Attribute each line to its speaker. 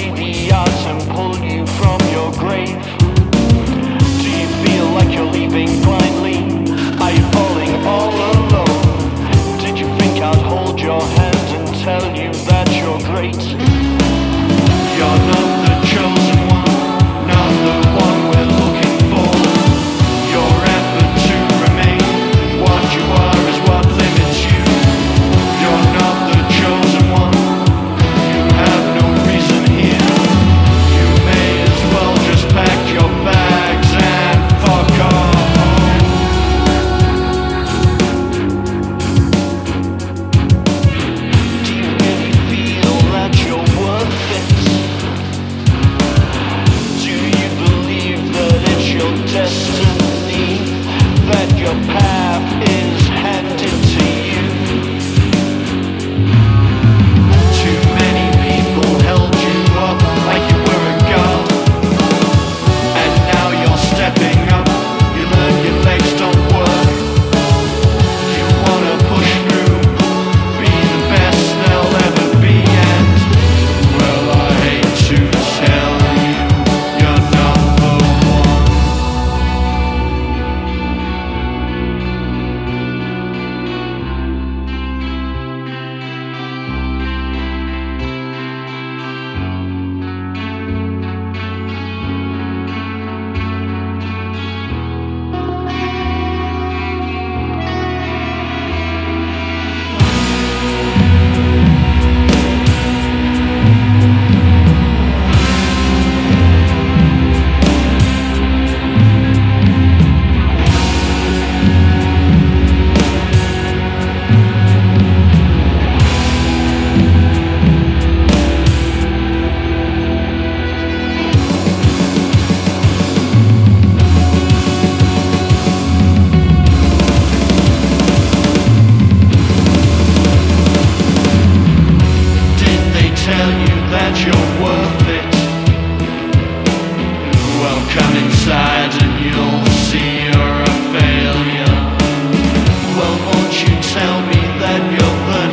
Speaker 1: the and pull you from your grave? Do you feel like you're leaving blindly? Are you falling all alone? Did you think I'd hold your hand and tell you that you're great? You're not tell me that you're